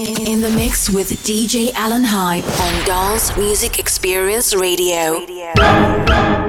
In the mix with DJ Alan Hype on Dance Music Experience Radio. Radio.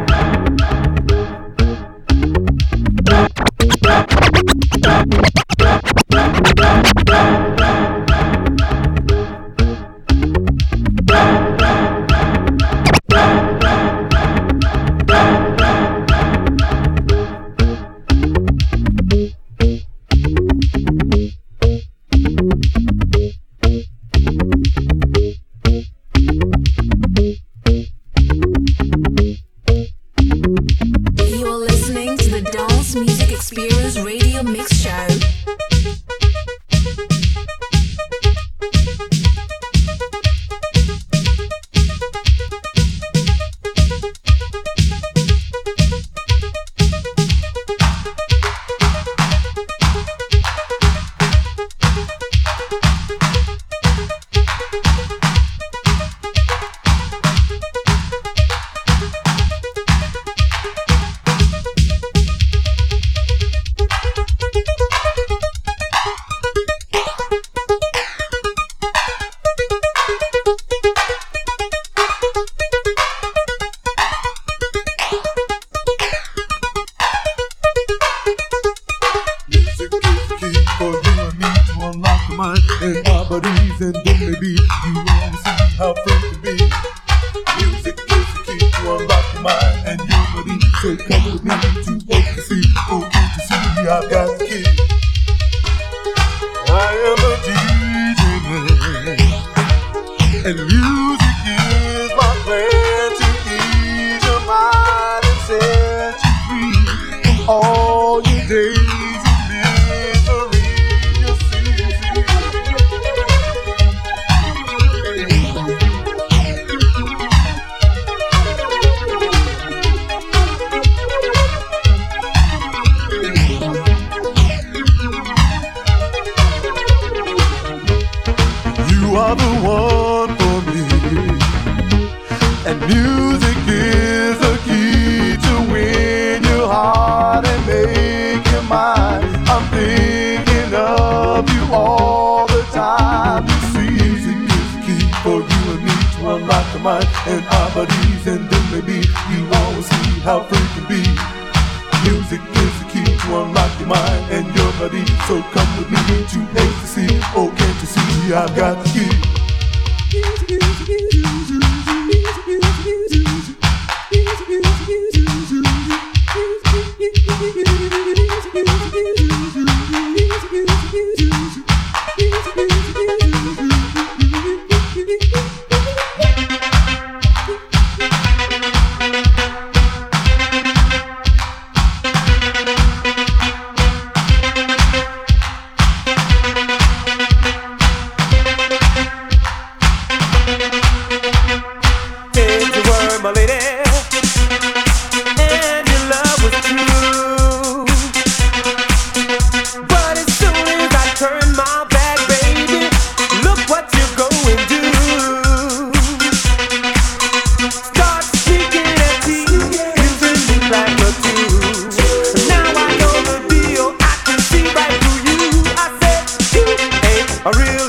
True.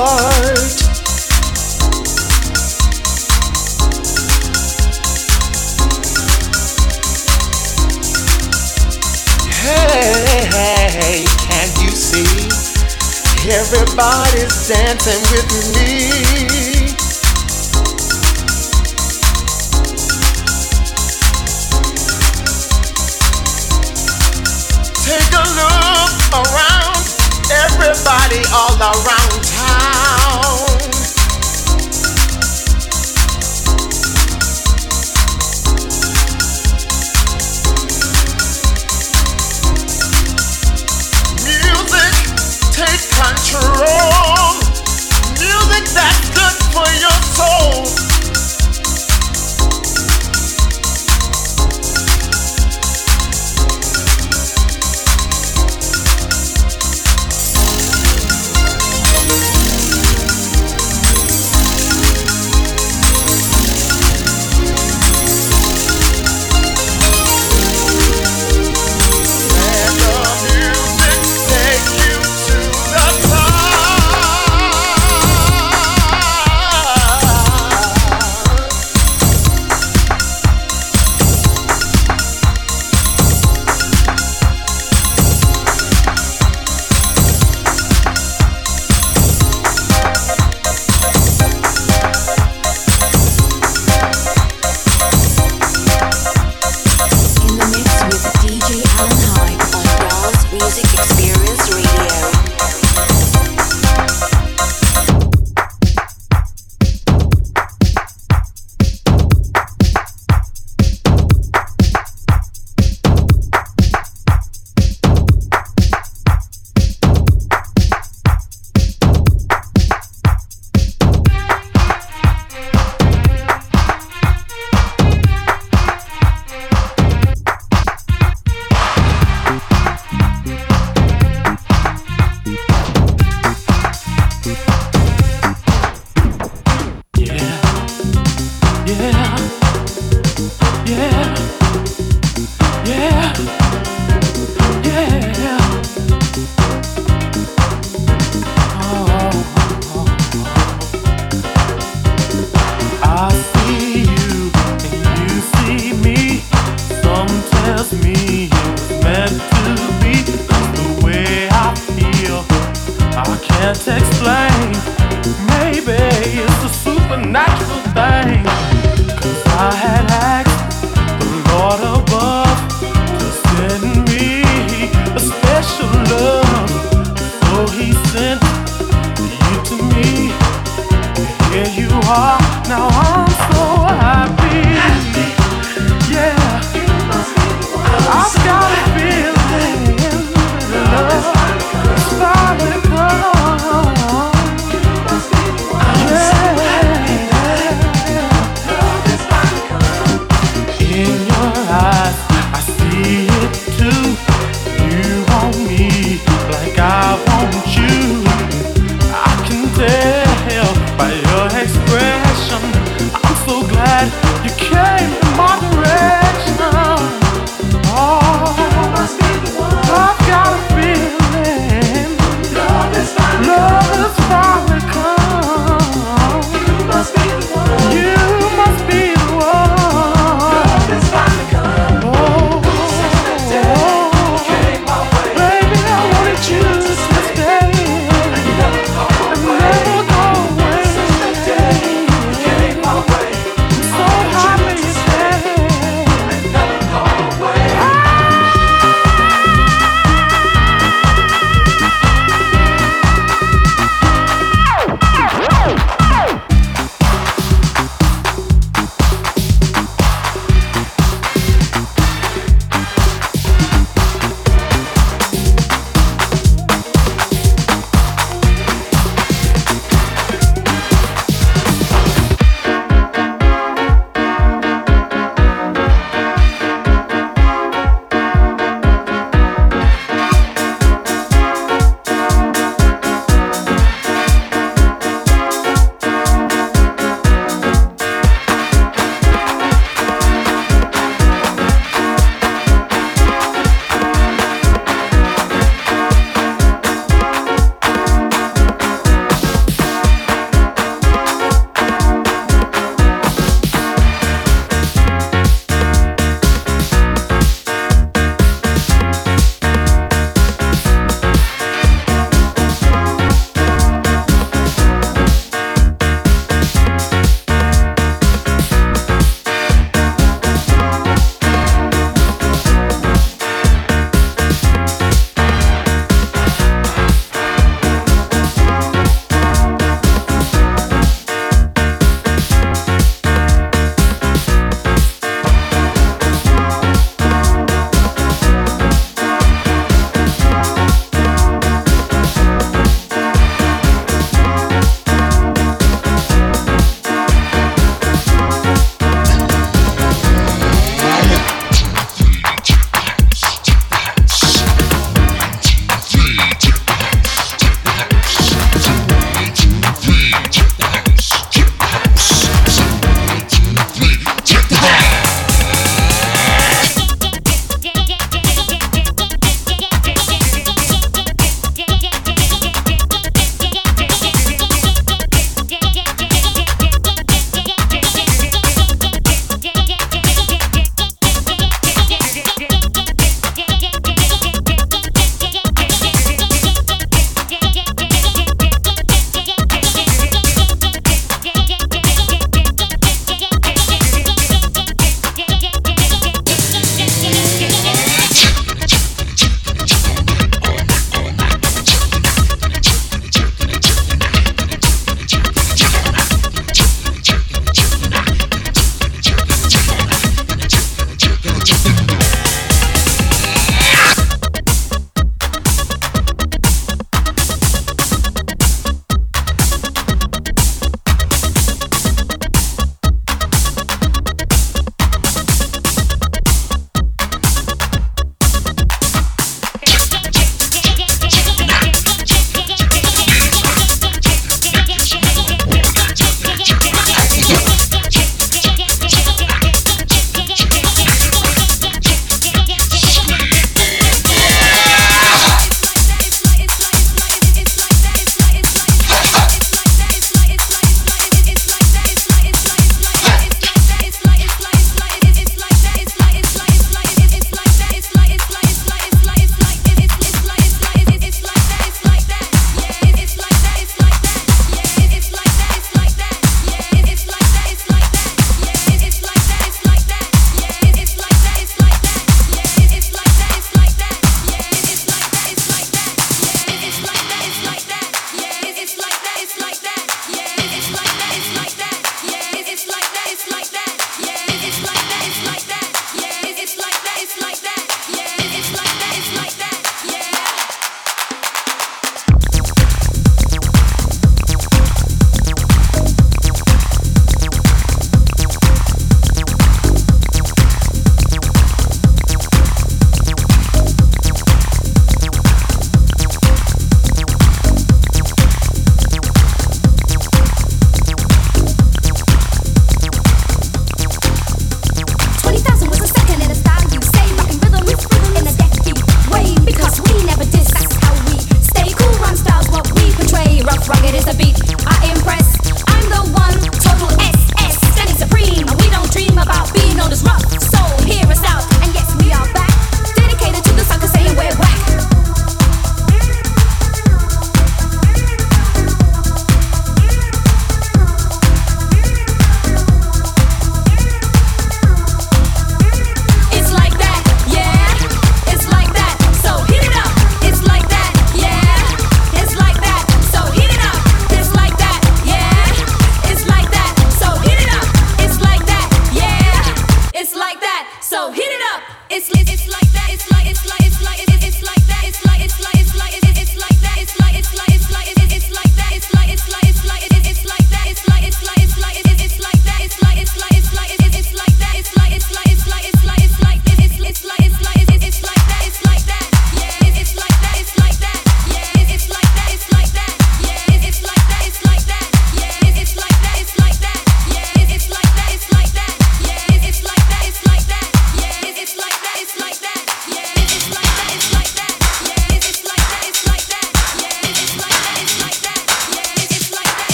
Hey, hey, can't you see? Everybody's dancing with me. Take a look around, everybody all around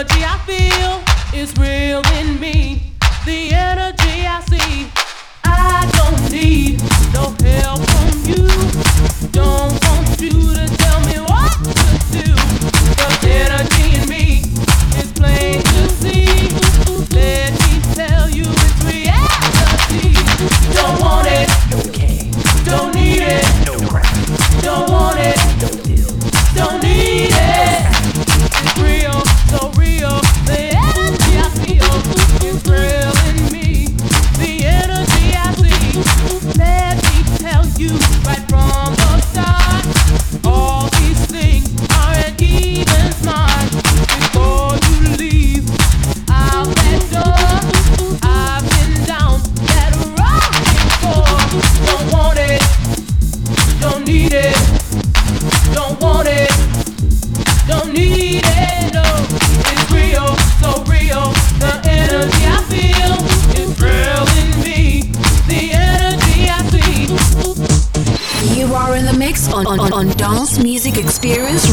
energy I feel is real in me. The energy I see, I don't need no help from you. Don't want you to tell me what to do. The energy in me is plain Music Experience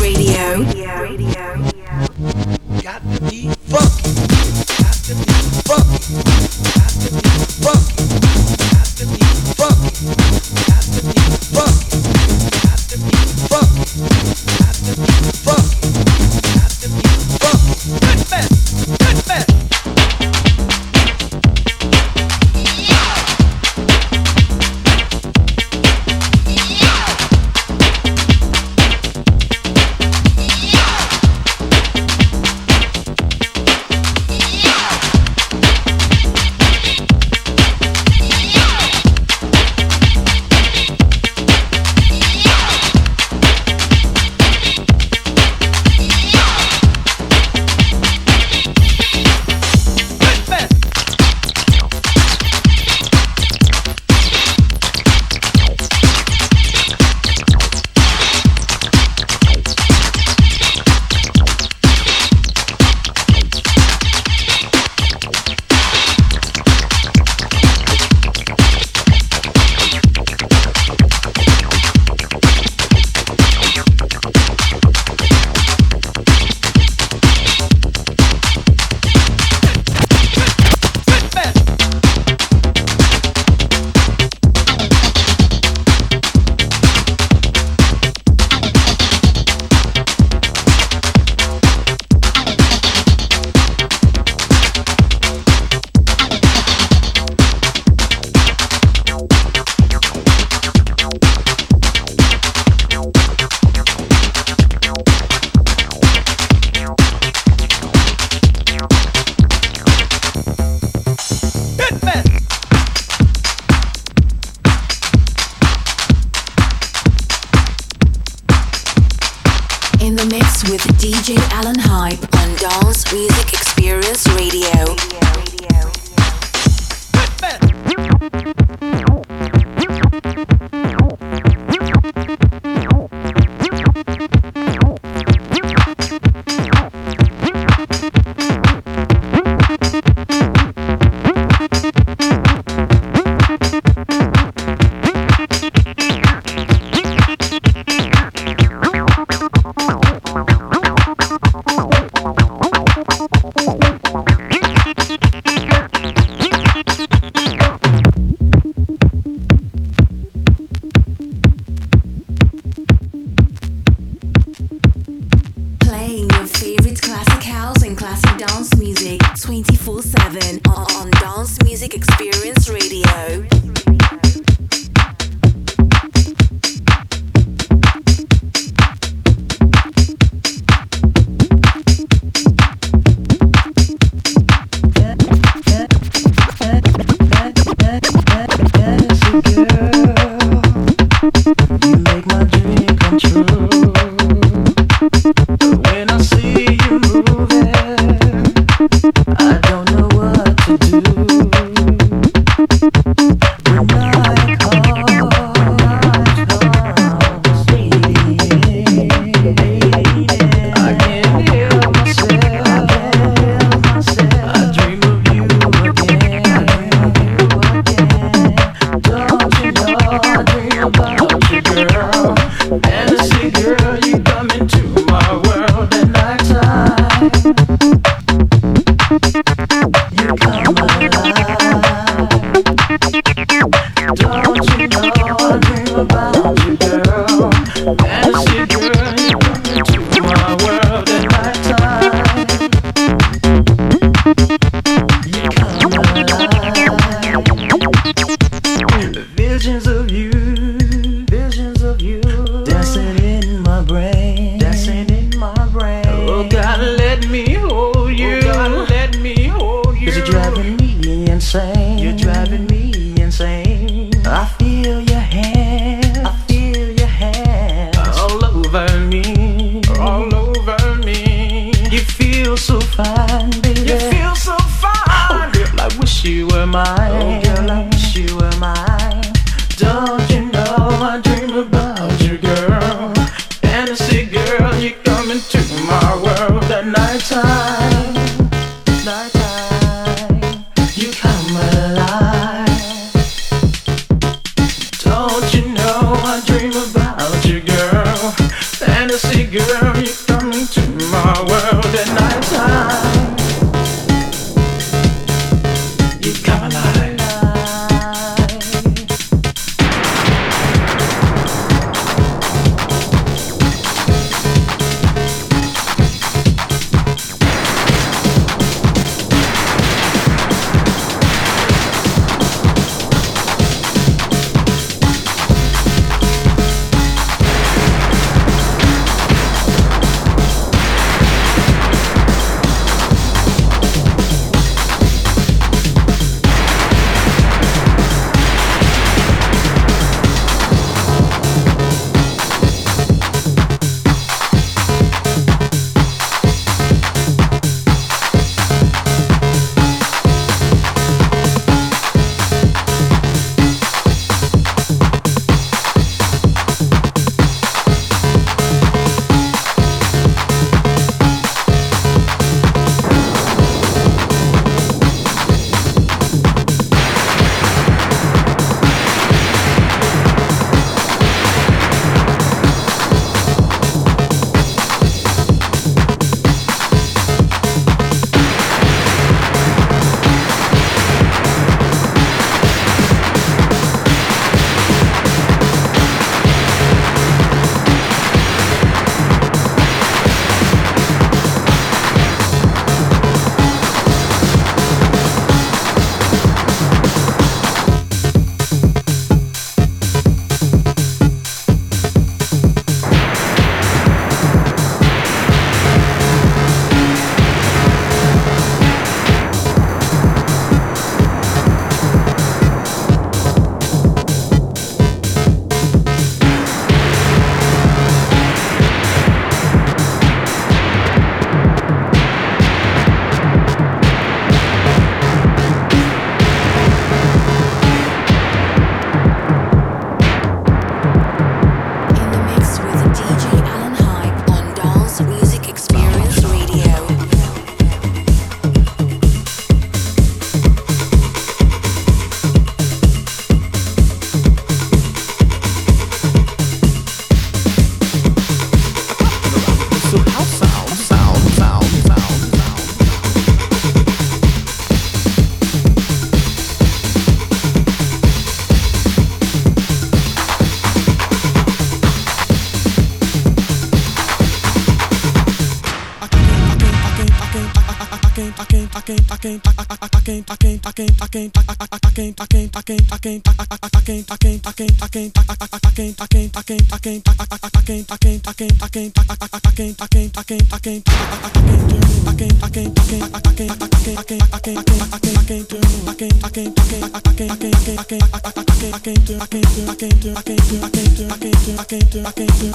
I can't, I can't, I can't, I can't, I can't, I can't, I can't, I can't, I can't, I can't I can't, I can't, I can't, I can't, I can't, I can't, I can't, I can't, I can't, I can't, I can't I can't, I can't, I can't, I can't, I can't, I can't, I can't, I can't, I can't, I can't I can't do, I can't do, I can't I can't do, I can't do, I can't do, I can't do, I can't do, I can't do,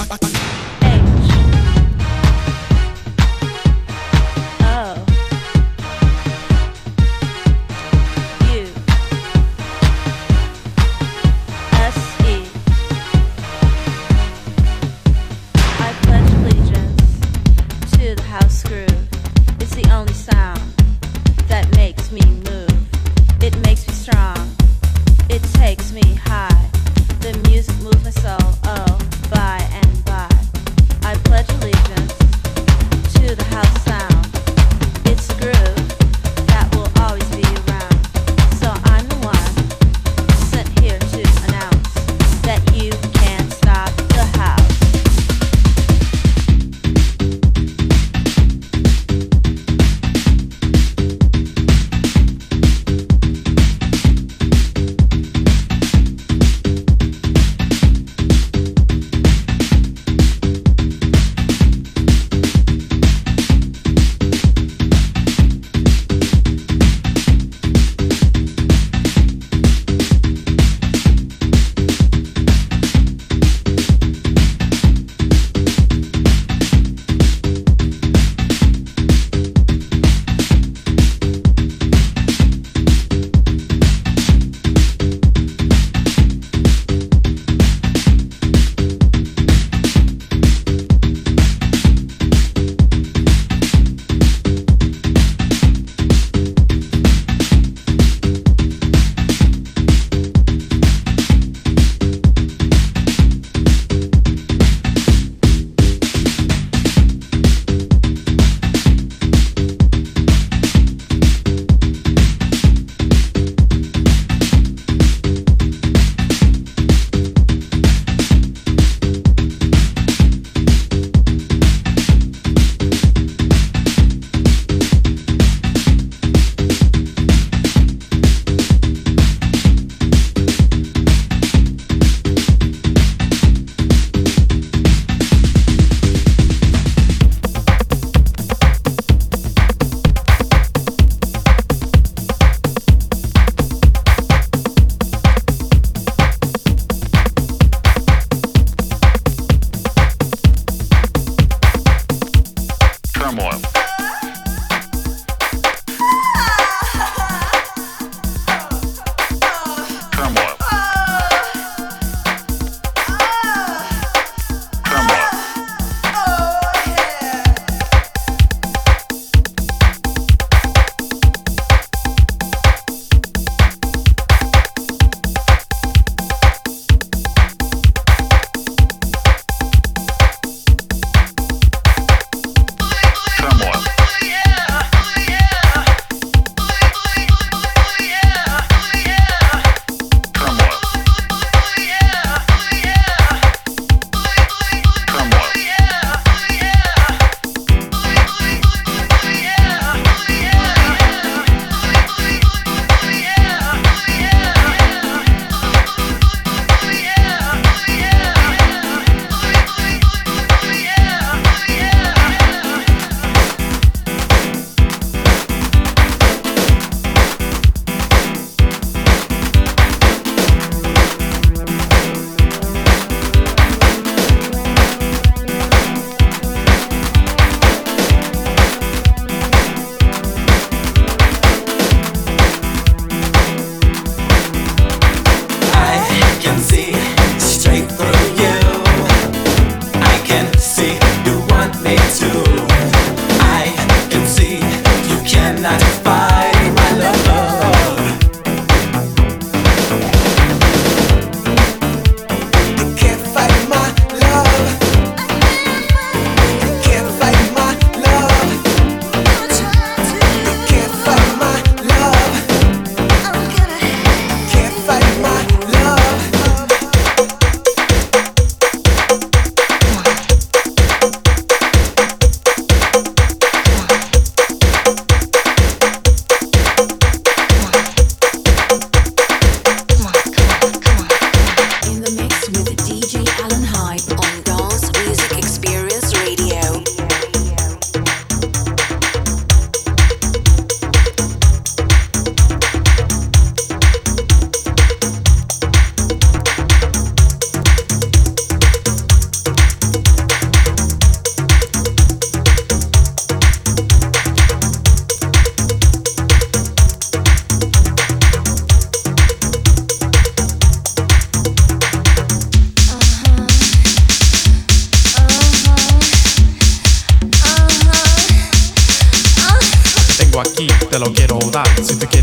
I can't.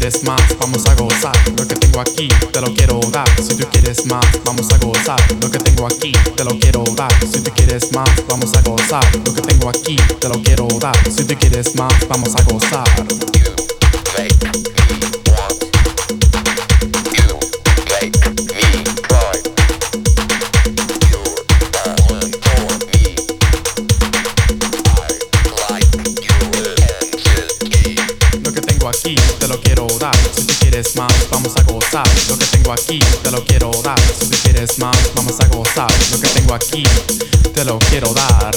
Quieres más, vamos a gozar. Lo que tengo aquí, te lo quiero dar. Si tú quieres más, vamos a gozar. Lo que tengo aquí, te lo quiero dar. Si tú quieres más, vamos a gozar. Lo que tengo aquí, te lo quiero dar. Si tú quieres más, vamos a gozar. Quieres más, vamos a gozar. Lo que tengo aquí, te lo quiero dar. Si tú quieres más, vamos a gozar. Lo que tengo aquí, te lo quiero dar.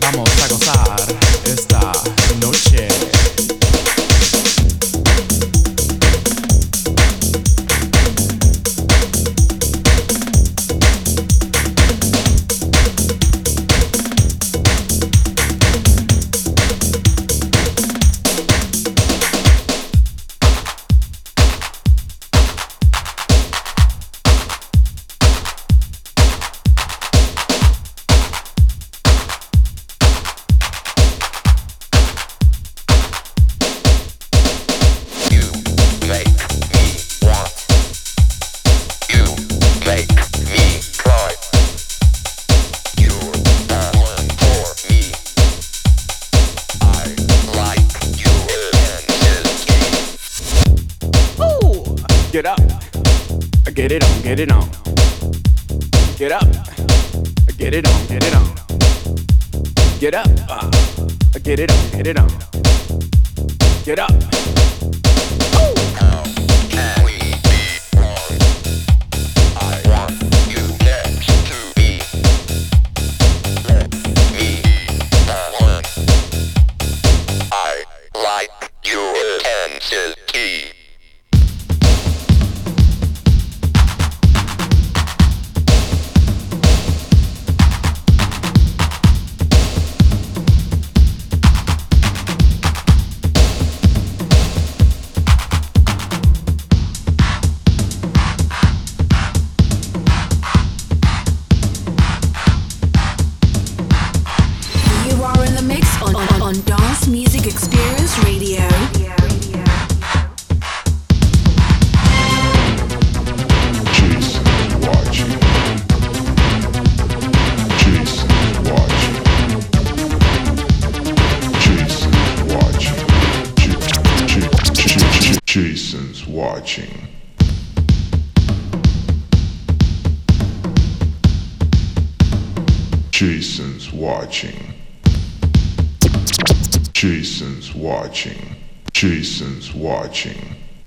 Vamos a gozar esta noche.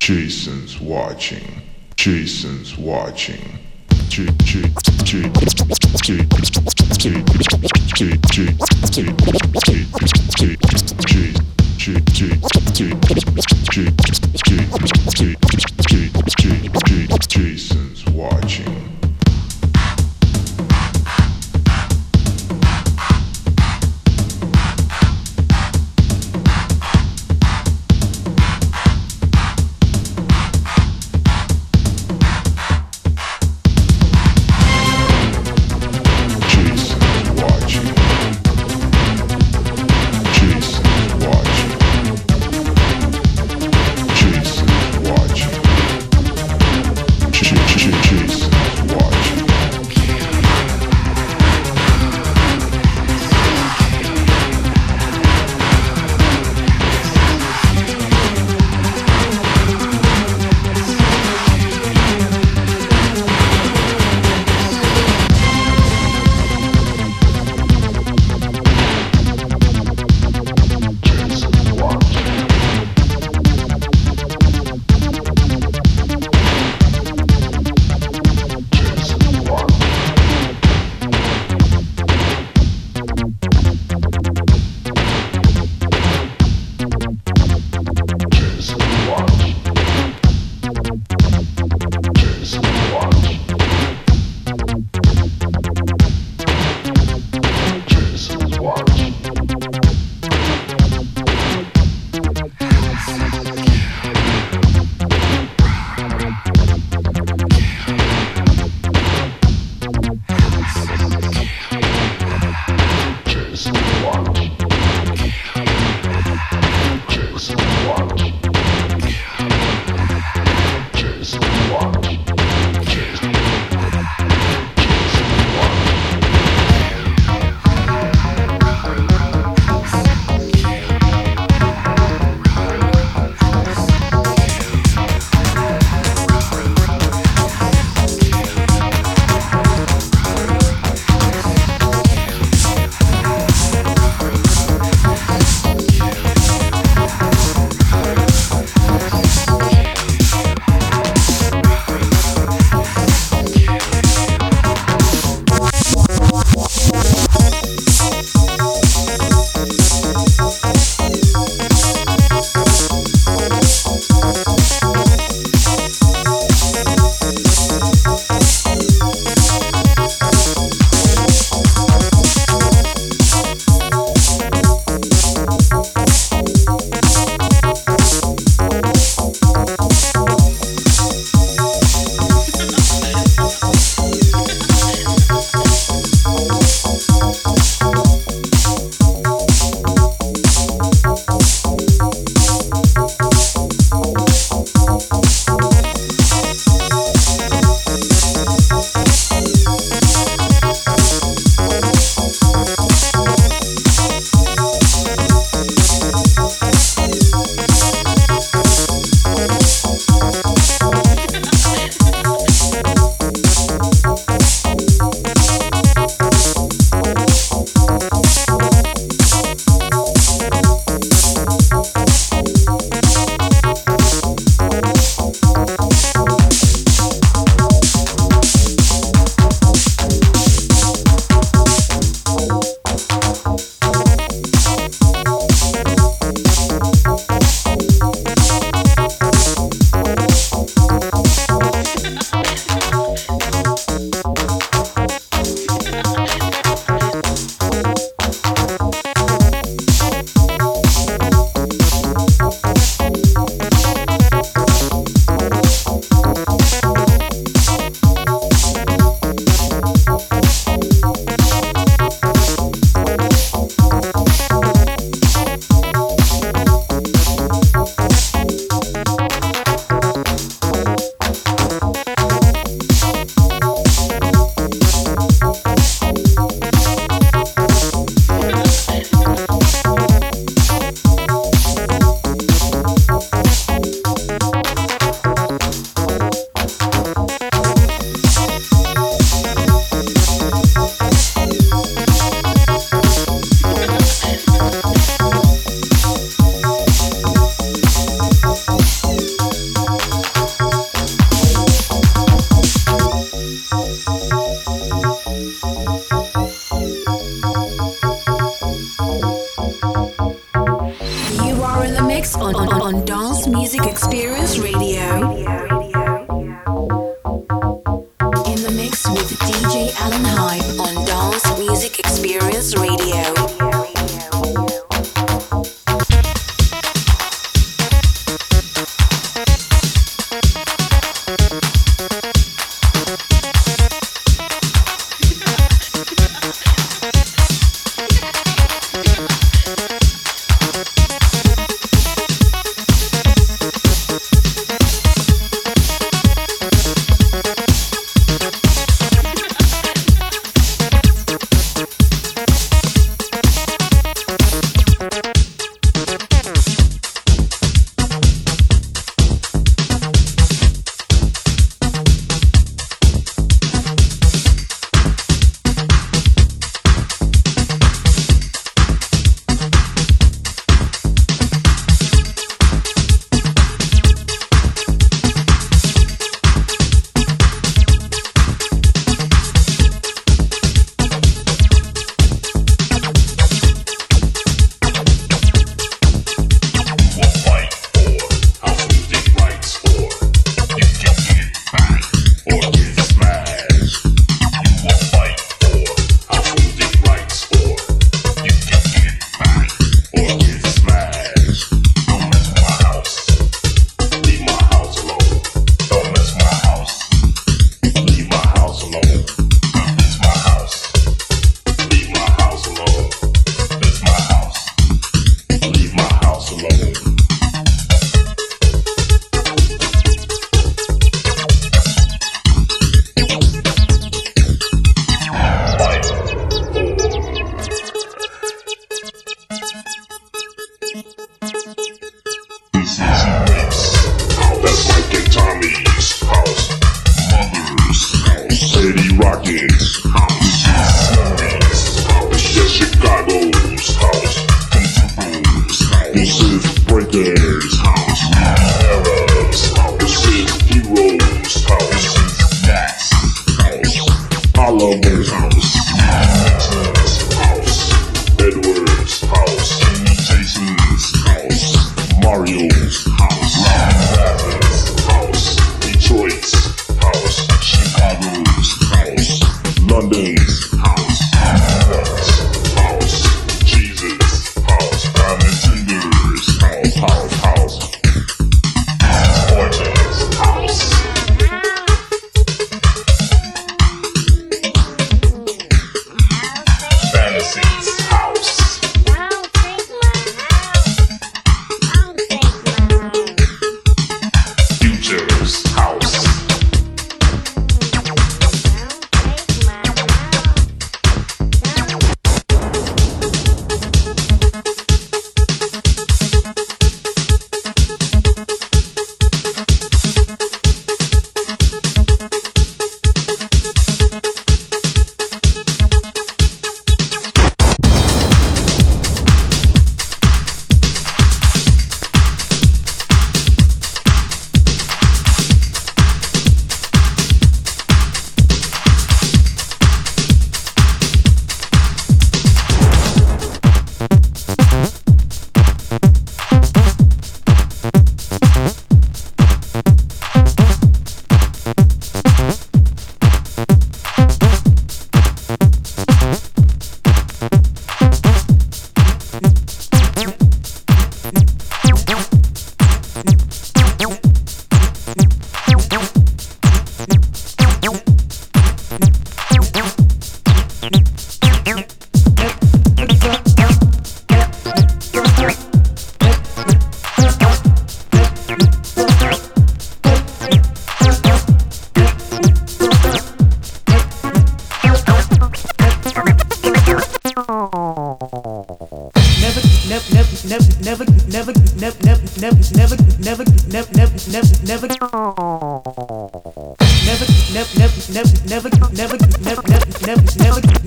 Jason's watching. Jason's watching. Jason.